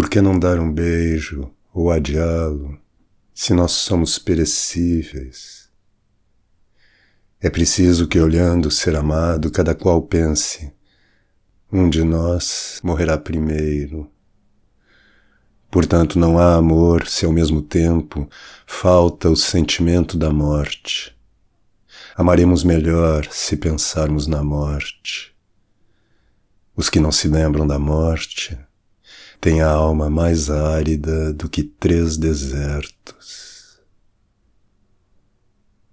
Por que não dar um beijo ou adiá-lo, se nós somos perecíveis? É preciso que, olhando ser amado, cada qual pense: um de nós morrerá primeiro. Portanto, não há amor se ao mesmo tempo falta o sentimento da morte. Amaremos melhor se pensarmos na morte. Os que não se lembram da morte têm a alma mais árida do que três desertos.